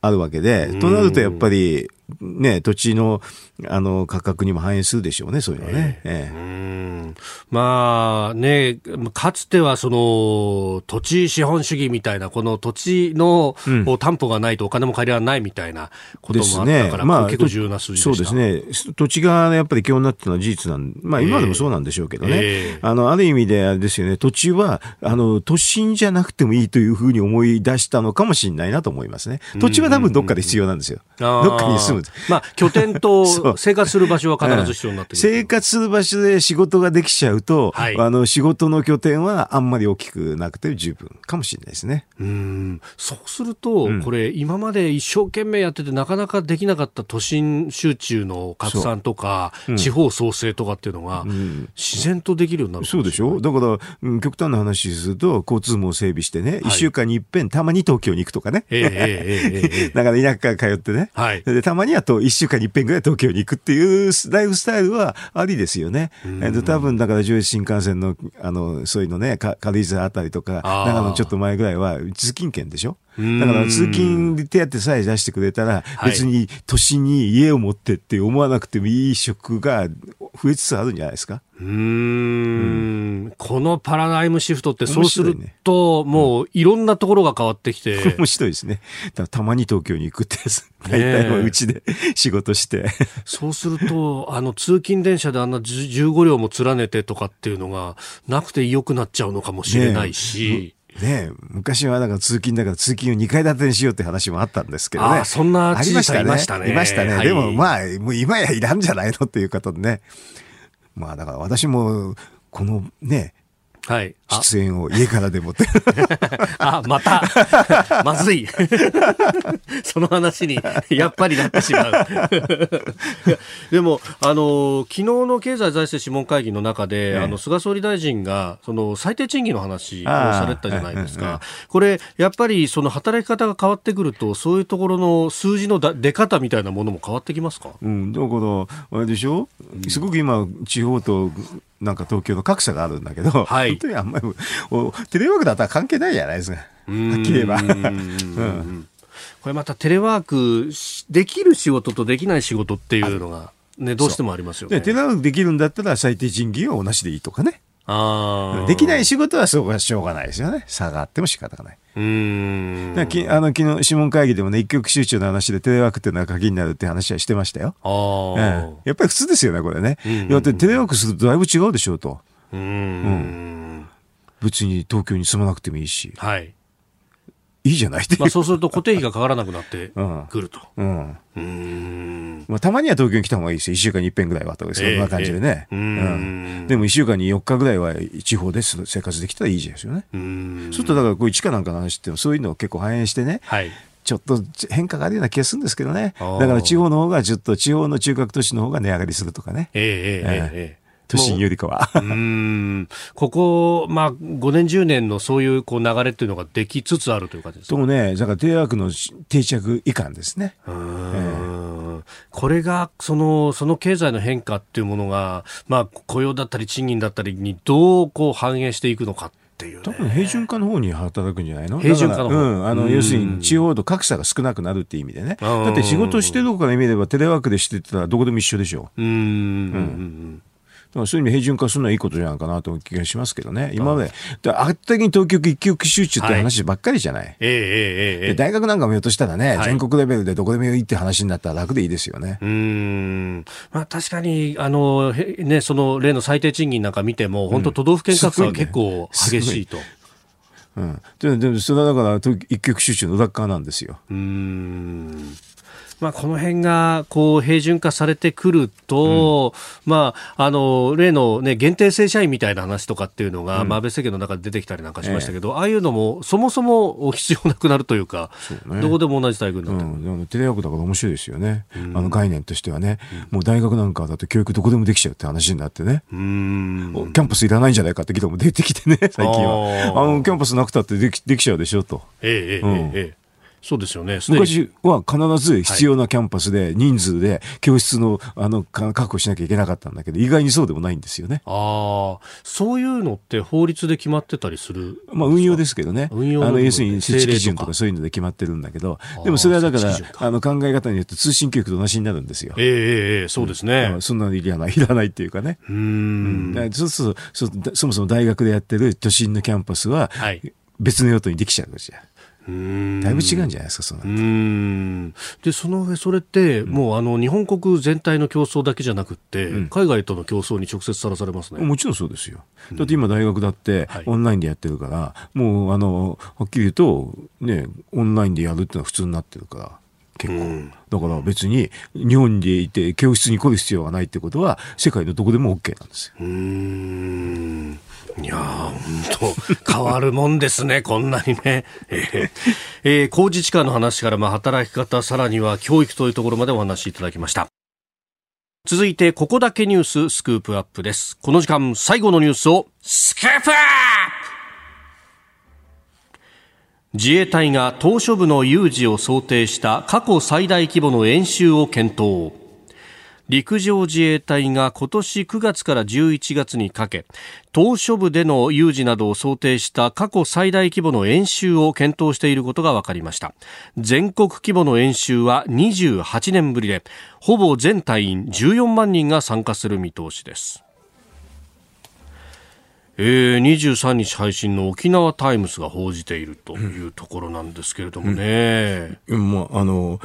C: あるわけで、となるとやっぱり、ね、土地のあの価格にも反映するでしょうね、そういうのね。ええ。
A: えまあね、かつてはその土地資本主義みたいな、この土地の、うん、担保がないとお金も借りられないみたいなこともあったから、ね。まあ、結構重要な数字
C: そうですね、土地がやっぱり基本になってるのは事実なん、まあ、今でもそうなんでしょうけどね、えー、あのある意味であれですよね、土地はあの都心じゃなくてもいいというふうに思い出したのかもしれないなと思いますね。土地は多分どっかで必要なんですよ。どっかに住む。
A: まあ、拠点と 生活する場所は必ず必要になってく
C: る、生活する場所で仕事ができちゃうと、はい、あの仕事の拠点はあんまり大きくなくて十分かもしれないですね。
A: うん。そうすると、うん、これ、今まで一生懸命やってて、なかなかできなかった都心集中の拡散とか、う。ん、地方創生とかっていうのが、自然とできるようになる
C: そうでしょ？だから、うん、極端な話すると、交通網整備してね、一、はい、週間に一遍、たまに東京に行くとかね。
A: えー、えー、えー、
C: だから田舎から通ってね。
A: はい、
C: でたまにはと一週間に一遍ぐらい東京に行くっていうライフスタイルはありですよね。えっと、多分だから上越新幹線の、あの、そういうのね、軽井沢あたりとか、長野ちょっと前ぐらいは通勤券でしょ？だから通勤手当さえ出してくれたら、別に都心に家を持ってって思わなくてもいい職が増えつつあるんじゃないですか？
A: うんうんこのパラダイムシフトってそうすると、ね、もういろんなところが変わってきて。
C: 面白いですね。たまに東京に行くってやつ。大体はうちで 仕事して。
A: そうすると、あの通勤電車であんな15両も連ねてとかっていうのがなくて良くなっちゃうのかもしれないし。
C: ねね昔はなんか通勤だから通勤を2階建てにしようって話もあったんですけどね。
A: あそんな知事さんいましたね。
C: いましたね。はい、でもまあ、もう今やいらんじゃないのっていう方でね。まあだから私も、このね、
A: はい。
C: 出演を家からでもって。
A: あ、また、まずい。その話に、やっぱりなってしまう。でも、あの、昨日の経済財政諮問会議の中で、あの、菅総理大臣が、その、最低賃金の話をされたじゃないですか。これ、やっぱり、その、働き方が変わってくると、そういうところの数字の出方みたいなものも変わってきますか？
C: うん、だから、あれでしょ？すごく今、地方と、なんか東京の格差があるんだけど、
A: はい、
C: 本当にあんまりテレワークだったら関係ないじゃないですかはっきり言えば。
A: これまたテレワークできる仕事とできない仕事っていうのが、ね、どうしてもありますよね。
C: テレワークできるんだったら最低賃金は同じでいいとかね。
A: あ
C: できない仕事はそうかしょうがないですよね。差があっても仕方がない。
A: うん
C: きあの昨日諮問会議でもね一極集中の話でテレワークっていうのは鍵になるって話はしてましたよ。
A: あ
C: うん、やっぱり普通ですよねこれね。だってテレワークするとだいぶ違うでしょうと。
A: うんうん
C: 別に東京に住まなくてもいいし。
A: はい。
C: いいじゃない
A: まあそうすると固定費がかからなくなって くると。
C: うん。
A: うん。
C: まあたまには東京に来た方がいいですよ。一週間に一遍ぐらいはとか、そんな感じでね。
A: えーえー、うん。
C: でも一週間に4日ぐらいは地方で生活できたらいいですよね。
A: うん。
C: そうするとだからこういう地下なんかの話ってそういうのを結構反映してね。
A: はい。
C: ちょっと変化があるような気がするんですけどね。だから地方の方がちょっと地方の中核都市の方が値上がりするとかね。
A: ええええええ。
C: 都心よりかは。
A: うん。ここ、まあ、5年、10年のそういうこう流れっていうのができつつあるという感じですか？
C: とね、だからテレワークの定着以下ですね。
A: うん、えー、これがその、その経済の変化っていうものが、まあ、雇用だったり賃金だったりにどうこう反映していくのか。多
C: 分平準化の方に働くんじゃないの？
A: 平準化の方、
C: うん、あの要するに地方と格差が少なくなるっていう意味でね。だって仕事してるとこから見ればテレワークでしてたらどこでも一緒でしょ。
A: ううん、うん
C: そういう意味で平準化するのはいいことじゃないかなという気がしますけどね。今まで、圧倒的に東京一極集中って話ばっかりじゃない。はい、えー、えー、えー、大学なんかもひょっとしたらね、はい、全国レベルでどこでもいいって話になったら楽でいいですよね。
A: うん。まあ確かに、あの、ね、その例の最低賃金なんか見ても、本当都道府県格差は結構激しいと。
C: うん、ででもそれはだから一極集中の裏側なんですよ。
A: うんまあ、この辺がこう平準化されてくると、うん、まあ、あの例の、ね、限定正社員みたいな話とかっていうのが、うん、まあ、安倍政権の中で出てきたりなんかしましたけど、ええ、ああいうのもそもそも必要なくなるというか、ね、どこでも同じ待遇になって
C: る、うん、テレワークだから面白いですよね、あの概念としてはね、もう大学なんかだと教育どこでもできちゃうって話になってね、キャンパスいらないんじゃないかって議論も出てきてね、最近は。あのキャンパスなくたってできできちゃうでしょと。
A: ええええええそうですよね。
C: 昔は必ず必要なキャンパスで人数で教室のあの確保しなきゃいけなかったんだけど、意外にそうでもないんですよね。
A: ああ、そういうのって法律で決まってたりする
C: まあ運用ですけどね。運用あの要するに設置基準とかそういうので決まってるんだけど、でもそれはだからあの考え方によって通信教育と同じになるんですよ。
A: ええええそうですね。
C: うん、そんなのいらない、いらないっていうかね。うん。うん、そうそうそそもそも大学でやってる都心のキャンパスは、別の用途にできちゃうんですよ。だいぶ違うんじゃないですか、そ
A: のでその上、それって、もうあの日本国全体の競争だけじゃなくて、うん、海外との競争に直接さらされますね。
C: もちろんそうですよ、だって今、大学だってオンラインでやってるから、はい、もうあのはっきり言うと、ね、オンラインでやるっていうのは普通になってるから。結構、だから別に日本にいて教室に来る必要がないってことは世界のどこでも OK なんですよ。
A: いや本当変わるもんですね、こんなにね。えー、えー、工事地下の話からまあ働き方、さらには教育というところまでお話しいただきました。続いて、ここだけニューススクープアップです。この時間、最後のニュースを、スクープアップ自衛隊が島しょ部の有事を想定した過去最大規模の演習を検討。陸上自衛隊が今年9月から11月にかけ島しょ部での有事などを想定した過去最大規模の演習を検討していることが分かりました。全国規模の演習は28年ぶりでほぼ全隊員14万人が参加する見通しです。えー、23日配信の沖縄タイムスが報じているというところなんですけれどもね。
C: うん、もうあの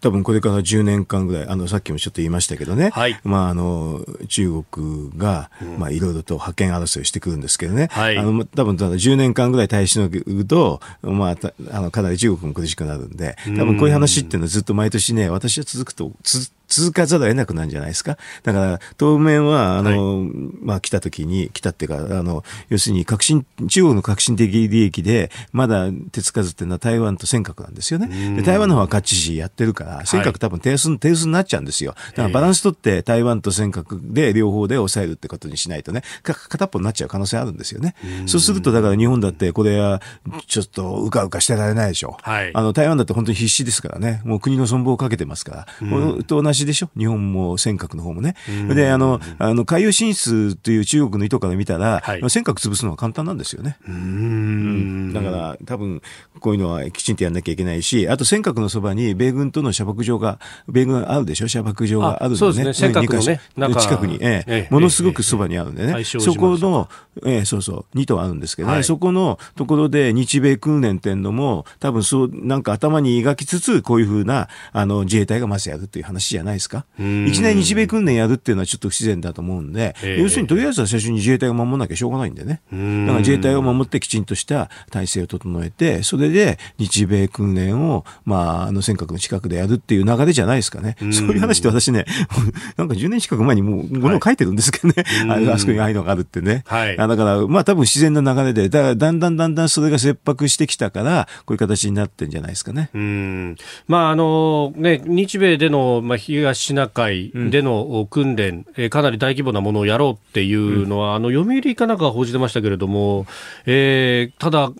C: 多分これから10年間ぐらいあのさっきもちょっと言いましたけどね、はい、まあ、あの中国が、まあ、いろいろと覇権争いしてくるんですけどね、はい、あの多分ただ10年間ぐらい耐えしのぐと、まあ、あのかなり中国も苦しくなるんで多分こういう話っていうのはずっと毎年ね私は続くとつ続かざるを得なくなるんじゃないですか？だから、当面は、あの、はい、まあ、来た時に、来たっていうか、あの、要するに革新、中国の革新的利益で、まだ手つかずっていうのは台湾と尖閣なんですよね。で台湾の方は勝ちしやってるから、尖閣多分手薄、手薄になっちゃうんですよ。だからバランス取って台湾と尖閣で両方で抑えるってことにしないとね、片っぽになっちゃう可能性あるんですよね。そうすると、だから日本だってこれは、ちょっとうかうかしてられないでしょ。はい、あの、台湾だって本当に必死ですからね。もう国の存亡をかけてますから。と同じでしょ？日本も尖閣の方もね。で、あの、あの、海洋進出という中国の意図から見たら、はい、尖閣潰すのは簡単なんですよね。うん。だから、多分、こういうのはきちんとやんなきゃいけないし、あと尖閣のそばに米軍との射爆場が、米軍あるでしょ？射爆場があるんでね。そうですね、尖閣のね、近くに、ええ。ものすごくそばにあるんでね。そこの、ええ、そうそう、2棟あるんですけどね、はい、そこのところで日米訓練っていうのも、多分そう、なんか頭に描きつつ、こういうふうな、あの、自衛隊がまずやるっていう話じゃないですか？いきなり日米訓練やるっていうのはちょっと不自然だと思うんで、要するにとりあえずは最初に自衛隊を守らなきゃしょうがないんでね。だから自衛隊を守ってきちんとした体制を整えて、それで日米訓練を、まあ、あの尖閣の近くでやるっていう流れじゃないですかね。そういう話って私ね、なんか10年近く前にもうものを書いてるんですけどね。はい、あそこにああいうのがあるってね。はい、だから、まあ多分自然な流れで、だからだんだんだんだんそれが切迫してきたから、こういう形になってんじゃないですかね。
A: うん。まああの、ね、日米での、まあ、東シナ海での訓練、うん、かなり大規模なものをやろうっていうのは、うん、あの読売かなんか報じてましたけれども、えー、ただ、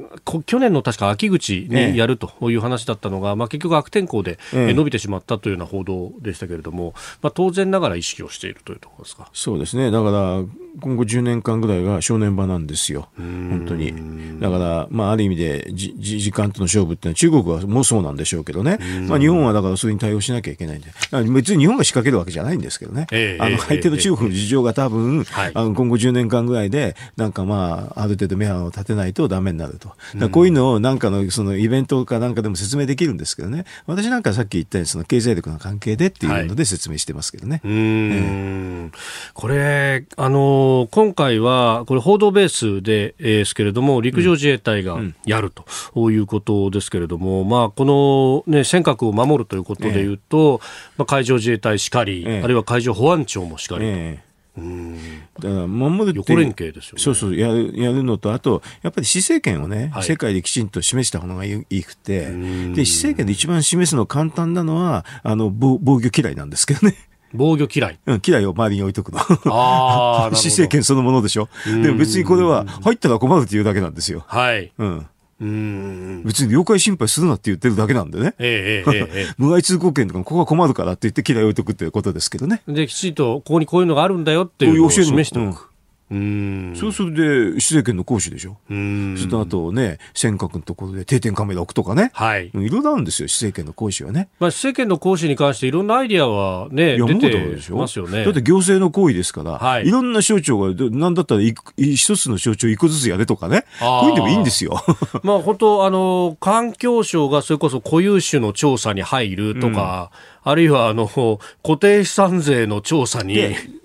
A: 去年の確か秋口にやるという話だったのが、ええ、まあ、結局悪天候で伸びてしまったというような報道でしたけれども、まあ、当然ながら意識をしているというところですか。
C: そうですね、だから今後10年間ぐらいが正念場なんですよ、本当に。だから、まあ、ある意味でじ時間との勝負ってのは中国はもうそうなんでしょうけどね、まあ、日本はだからそれに対応しなきゃいけないんで、別に日本が仕掛けるわけじゃないんですけどね、えー、あの相手の中国の事情が多分、えー、あの今後10年間ぐらいで、なんかまあ、ある程度目安を立てないとだめになると。こういうのをなんかのそのイベントかなんかでも説明できるんですけどね、私なんかさっき言ったように、その経済力の関係でっていうので説明してますけどね。はい、うん、
A: えー、これ、あの、今回は、これ報道ベースで、ですけれども、陸上自衛隊がやるということですけれども、うん、まあ、この、ね、尖閣を守るということでいうと、えー、まあ、海上自衛隊しかり、えー、あるいは海上保安庁もしかり。えー
C: うん。だから守る横
A: 連携ですよ、ね、
C: そうそうやるやるのとあとやっぱり施政権をね、はい、世界できちんと示した方がいいくてで施政権で一番示すの簡単なのはあの防防御嫌いなんですけどね。
A: 防御嫌い。
C: うん、嫌いを周りに置いとくの。ああ。施政権そのものでしょ。でも別にこれは入ったら困るっていうだけなんですよ。
A: はい。
C: うん。うん別に領海侵犯するなって言ってるだけなんでね。ええええ、無害通行権とかここは困るからって言って嫌い置いとくってことですけどね。
A: で、きちんとここにこういうのがあるんだよっていうのを示しておく。
C: うんそうするで、施政権の行使でしょ？うんその後ね、尖閣のところで定点カメラ置くとかね。はい。いろいろあるんですよ、施政権の行使はね。
A: まあ、施政権の行使に関していろんなアイディアはね、出てますよね。
C: だって行政の行為ですから、はい、いろんな省庁が、なんだったら一つの省庁一個ずつやれとかね。こういうのもいいんですよ。
A: まあ、本当あの、環境省がそれこそ固有種の調査に入るとか、うんあるいはあの固定資産税の調査に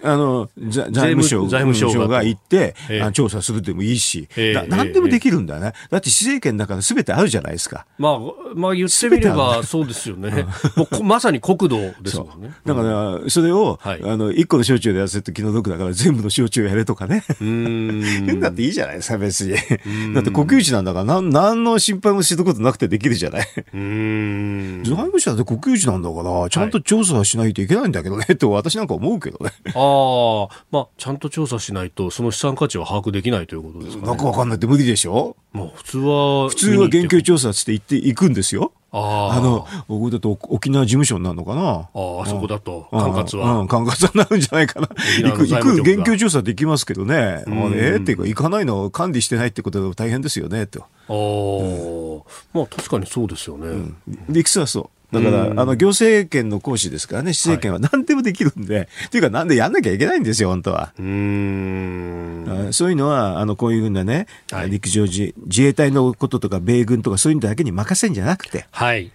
C: あの財務省財務省が行って、えー、調査するでもいいし、えー、何でもできるんだよね、だって施政権だからすべてあるじゃないですか。
A: まあ、まあ言ってみればそうですよね。もうまさに国土ですもんね。
C: だから、それを、はい、あの、一個の省庁でやらせると気の毒だから全部の省庁やれとかね。うん。だっていいじゃないですか、別に。だって国有地なんだから、なん、何の心配もすることなくてできるじゃない。うん。財務省だって国有地なんだから、ちゃんと調査しないといけないんだけどね、と私なんか思うけどね。
A: ああ、まあ、ちゃんと調査しないと、その資産価値は把握できないということですか、ね、
C: なんかわかんないって無理でしょ？
A: まあ、普通は。
C: 普通は現況調査って行って行くんですよ。ああの、僕だと沖縄事務所になるのかな？
A: ああ、そこだと、管轄は。
C: うん、管轄はなるんじゃないかな。行く、行く、現況調査できますけどね。あれ、っていうか、行かないの？管理してないってことで大変ですよね、と。ああ、
A: うん、まあ確かにそうですよね。うん、
C: 理屈はそう？だから、あの、行政権の行使ですからね、市政権は何でもできるんで、はい、っていうか、なんでやんなきゃいけないんですよ、本当は。うん。そういうのは、あの、こういうふうなね、はい、陸上自自衛隊のこととか、米軍とか、そういうのだけに任せんじゃなくて、はい。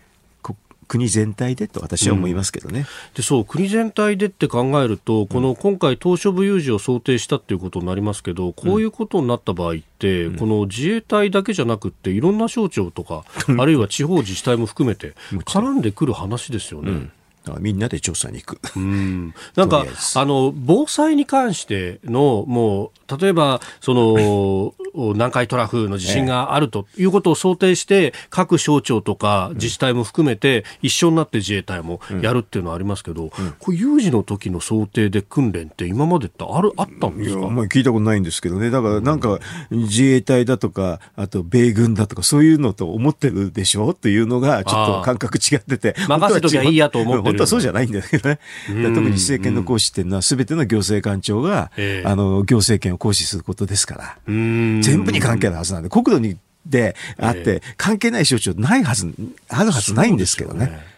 C: 国全体でと私は思いますけどね、うん、
A: でそう国全体でって考えると、この今回、島しょ部有事を想定したっていうことになりますけど、こういうことになった場合って、うん、この自衛隊だけじゃなくて、いろんな省庁とか、あるいは地方自治体も含めて、絡んでくる話ですよね。うん
C: みんなで調査に行く。う
A: ん。なんか、あの、防災に関しての、もう、例えば、その、南海トラフの地震があるということを想定して、各省庁とか自治体も含めて、一緒になって自衛隊もやるっていうのはありますけど、これ、有事の時の想定で訓練って今までってある、あったんですか？あ
C: んまり聞いたことないんですけどね。だからなんか、自衛隊だとか、あと米軍だとか、そういうのと思ってるでしょ？っていうのが、ちょっと感覚違ってて。
A: 任せときゃいいやと思って
C: る。本当はそうじゃないんだけどね。特に政権の行使っていうのは、すべての行政官庁が、あの、行政権を行使することですから。全部に関係あるはずなんで、国土にであって、関係ない省庁ないはず、あるはずないんですけどね。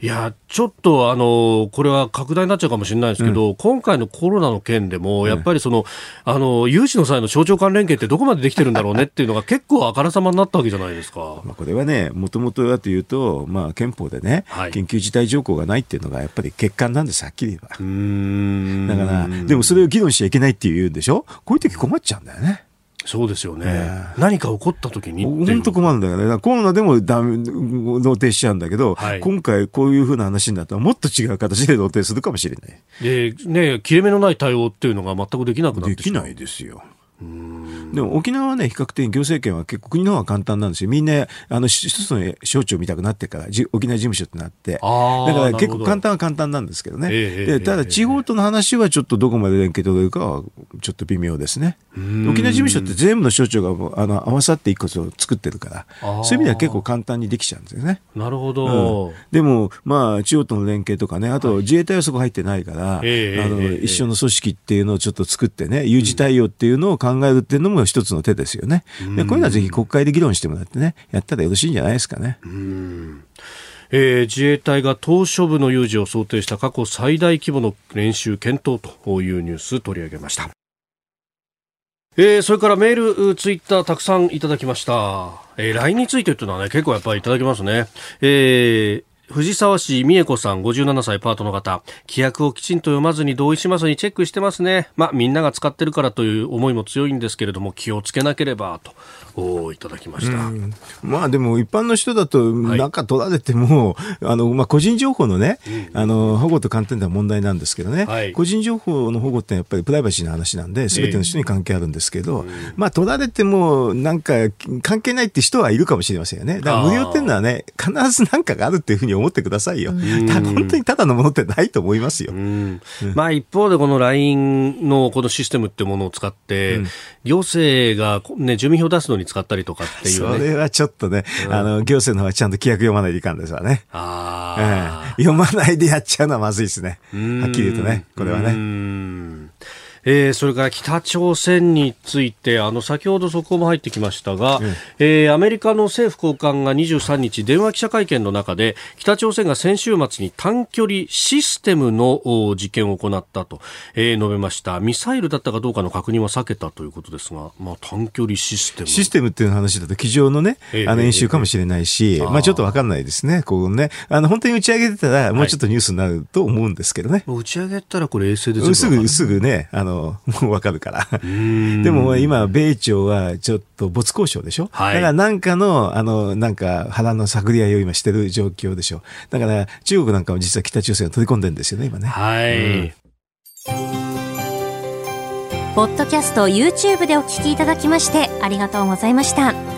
A: いや、ちょっと、あの、これは拡大になっちゃうかもしれないですけど、うん、今回のコロナの件でも、やっぱりその、うん、あの、有事の際の省庁関連携ってどこまでできてるんだろうねっていうのが結構あからさまになったわけじゃないですか。
C: まあこれはね、もともとはというと、まあ憲法でね、はい、緊急事態条項がないっていうのがやっぱり欠陥なんです、はっきり言えば。だから、でもそれを議論しちゃいけないっていうんでしょ？こういう時困っちゃうんだよね。
A: そうですよね、えー、何か起こった時に
C: 本当困るんだよね、コロナでもダメ納定しちゃうんだけど、はい、今回、こういうふうな話になったら、もっと違う形で納定するかもしれない。
A: でね、切れ目のない対応っていうのが全くできなくなって
C: できないですよ。でも沖縄はね、比較的行政権は結構国の方が簡単なんですよ。みんな、あの、一つの省庁見たくなってから、沖縄事務所ってなって。だから結構簡単は簡単なんですけどね。でただ地方との話はちょっとどこまで連携取れるかはちょっと微妙ですね。沖縄事務所って全部の省庁があの合わさって一個を作ってるから、そういう意味では結構簡単にできちゃうんですよね。
A: なるほど。
C: うん、でも、まあ、地方との連携とかね、あと自衛隊はそこ入ってないから、はい、あの、一緒の組織っていうのをちょっと作ってね、有事対応っていうのを考えるっていうのも一つの手ですよね。でこういうのはぜひ国会で議論してもらってね、やったらよろしいんじゃないですかね。うん
A: えー、自衛隊が島しょ部の有事を想定した過去最大規模の練習検討というニュース取り上げました。えー、それからメール、ツイッターたくさんいただきました。えー、LINE についてというのはね、結構やっぱりいただきますね。えー、藤沢市美恵子さん57歳パートの方。規約をきちんと読まずに同意しますにチェックしてますね。まあみんなが使ってるからという思いも強いんですけれども気をつけなければと。おいただきました、
C: まあでも一般の人だと中取られても、はい、あのまあ個人情報のね、うん、あの保護と観点では問題なんですけどね、はい、個人情報の保護ってやっぱりプライバシーの話なんで全ての人に関係あるんですけど、えー、まあ取られてもなんか関係ないって人はいるかもしれませんよね。だから無料っていうのはね必ず何かがあるっていうふうに思ってくださいよ。本当にただのものってないと思いますよ。
A: まあ一方でこの LINE のこのシステムってものを使って、行政がね、住民票出すのに使ったりとかっていう、
C: ね、それはちょっとね、あの、行政の方はちゃんと規約読まないといかんですわね。あ読まないでやっちゃうのはまずいですね。はっきり言うとね、これはね。
A: えー、それから北朝鮮についてあの先ほど速報も入ってきましたが、うん、えー、アメリカの政府高官が23日電話記者会見の中で北朝鮮が先週末に短距離システムの実験を行ったと、えー、述べました。ミサイルだったかどうかの確認は避けたということですが、まあ、短距離システム。
C: システムっていう話だと机上のね、えー、あの演習かもしれないし、えー、まあ、ちょっと分かんないですねこうね。あの本当に打ち上げてたらもうちょっとニュースになると思うんですけどね、
A: はい、打ち上げたらこれ衛星です
C: ぐすぐねあのも うわかるから。でも今、米朝はちょっと没交渉でしょ、はい、だからなんかの、あの、なんか腹の探り合いを今してる状況でしょだから中国なんかも実は北朝鮮が取り込んでるんですよね、今ね。
A: はい。うん、
B: ポッドキャスト YouTube でお聞きいただきましてありがとうございました。